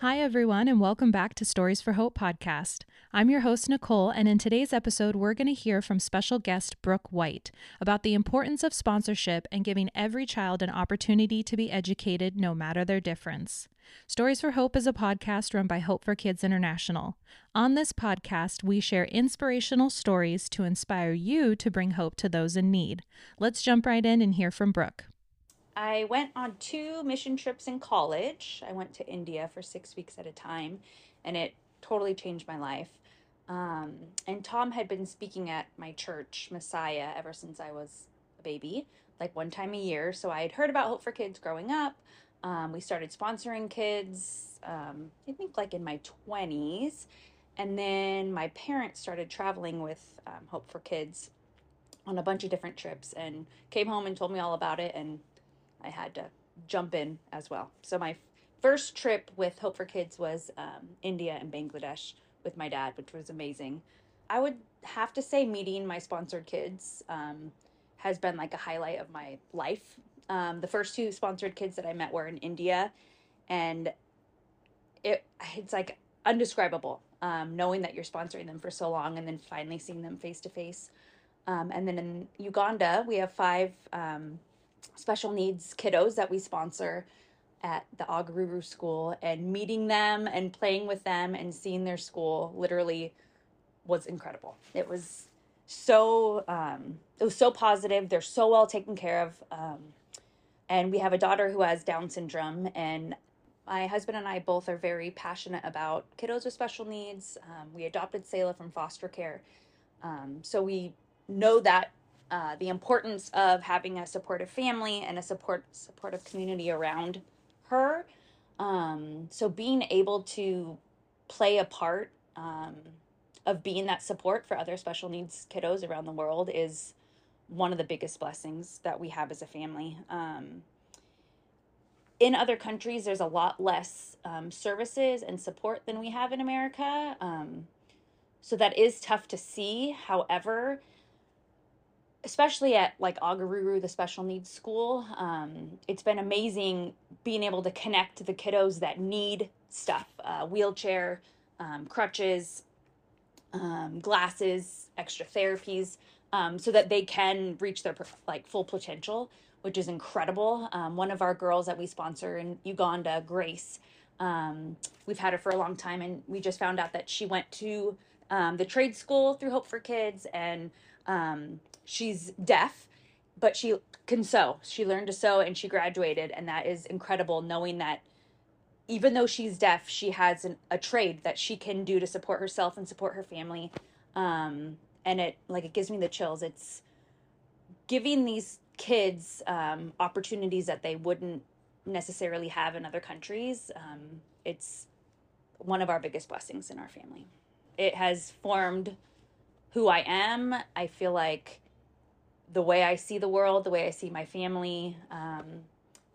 Hi, everyone, and welcome back to Stories for Hope podcast. I'm your host, Nicole, and in today's episode, we're going to hear from special guest Brooke White about the importance of sponsorship and giving every child an opportunity to be educated no matter their difference. Stories for Hope is a podcast run by Hope for Kids International. On this podcast, we share inspirational stories to inspire you to bring hope to those in need. Let's jump right in and hear from Brooke. I went on two mission trips in college. I went to India for six weeks at a time, and it totally changed my life. Um, and Tom had been speaking at my church, Messiah, ever since I was a baby, like one time a year. So I had heard about Hope for Kids growing up. Um, we started sponsoring kids, um, I think like in my 20s. And then my parents started traveling with um, Hope for Kids on a bunch of different trips and came home and told me all about it. And I had to jump in as well. So my first trip with Hope for Kids was um, India and Bangladesh with my dad, which was amazing. I would have to say meeting my sponsored kids um, has been like a highlight of my life. Um, the first two sponsored kids that I met were in India, and it it's like undescribable um, knowing that you're sponsoring them for so long and then finally seeing them face to face. And then in Uganda, we have five um, special needs kiddos that we sponsor at the Agaruru school and meeting them and playing with them and seeing their school literally was incredible. It was so um, it was so positive. They're so well taken care of. Um, and we have a daughter who has Down syndrome, and my husband and I both are very passionate about kiddos with special needs. Um, we adopted Selah from foster care, um, so we know that uh, the importance of having a supportive family and a support supportive community around her. Um, so being able to play a part um, of being that support for other special needs kiddos around the world is one of the biggest blessings that we have as a family. Um, in other countries, there's a lot less um, services and support than we have in America. Um, so that is tough to see. However, especially at like Agaruru, the special needs school, um, it's been amazing being able to connect the kiddos that need stuff uh, wheelchair, um, crutches, um, glasses, extra therapies, um, so that they can reach their like full potential, which is incredible. Um, one of our girls that we sponsor in Uganda, Grace, um, we've had her for a long time, and we just found out that she went to the trade school through Hope for Kids and she's deaf, but she can sew. She learned to sew and she graduated, and that is incredible knowing that even though she's deaf, she has an, a trade that she can do to support herself and support her family. Um, and it like it gives me the chills. It's giving these kids um, opportunities that they wouldn't necessarily have in other countries. Um, it's one of our biggest blessings in our family. It has formed who I am. I feel like the way I see the world, the way I see my family, um,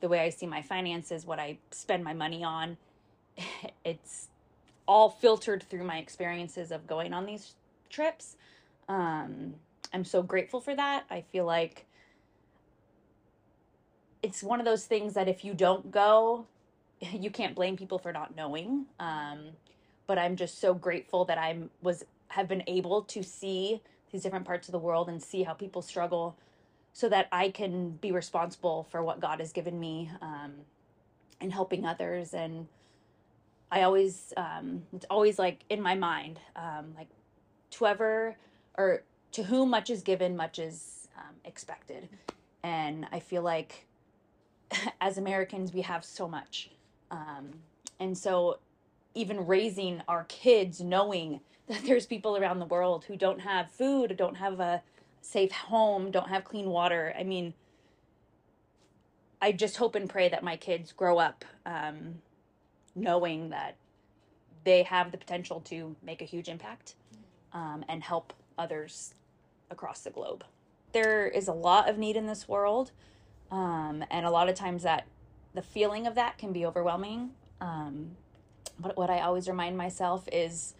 the way I see my finances, what I spend my money on, it's all filtered through my experiences of going on these trips. Um, I'm so grateful for that. I feel like it's one of those things that if you don't go, you can't blame people for not knowing. Um, but I'm just so grateful that I'm was have been able to see these different parts of the world and see how people struggle so that I can be responsible for what God has given me um, and helping others. And I always, um, it's always like in my mind, um, like to whoever or to whom much is given, much is um, expected. And I feel like as Americans, we have so much. Um, and so even raising our kids knowing that there's people around the world who don't have food, don't have a safe home, don't have clean water. I mean, I just hope and pray that my kids grow up um, knowing that they have the potential to make a huge impact um, and help others across the globe. There is a lot of need in this world, um, and a lot of times that the feeling of that can be overwhelming. Um, but what I always remind myself is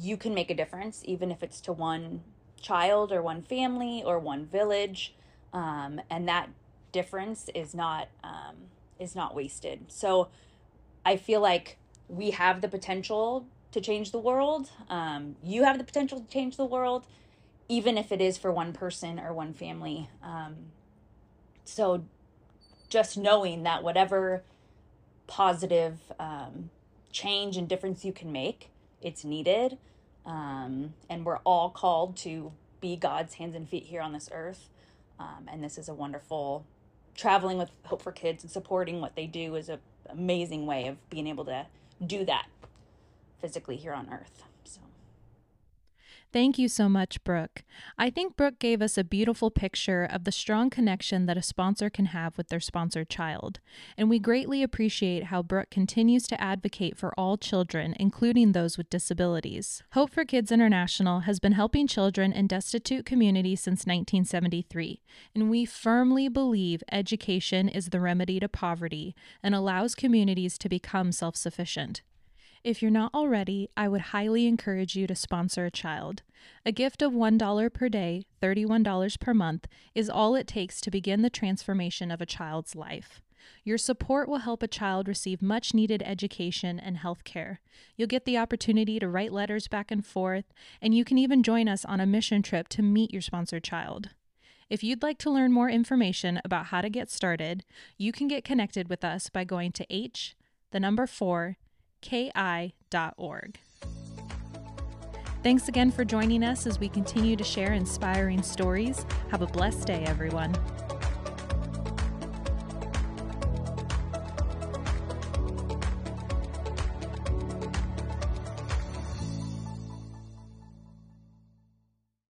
you can make a difference, even if it's to one child or one family or one village, um, and that difference is not um, is not wasted. So I feel like we have the potential to change the world. Um, you have the potential to change the world, even if it is for one person or one family. Um, so just knowing that whatever positive um, change and difference you can make, it's needed. Um, and we're all called to be God's hands and feet here on this earth. Um, and this is a wonderful traveling with Hope for Kids and supporting what they do is an amazing way of being able to do that physically here on earth. Thank you so much, Brooke. I think Brooke gave us a beautiful picture of the strong connection that a sponsor can have with their sponsored child. And we greatly appreciate how Brooke continues to advocate for all children, including those with disabilities. Hope for Kids International has been helping children in destitute communities since 1973, and we firmly believe education is the remedy to poverty and allows communities to become self sufficient. If you're not already, I would highly encourage you to sponsor a child. A gift of $1 per day, $31 per month, is all it takes to begin the transformation of a child's life. Your support will help a child receive much needed education and health care. You'll get the opportunity to write letters back and forth, and you can even join us on a mission trip to meet your sponsored child. If you'd like to learn more information about how to get started, you can get connected with us by going to H, the number 4, ki.org. Thanks again for joining us as we continue to share inspiring stories. Have a blessed day, everyone.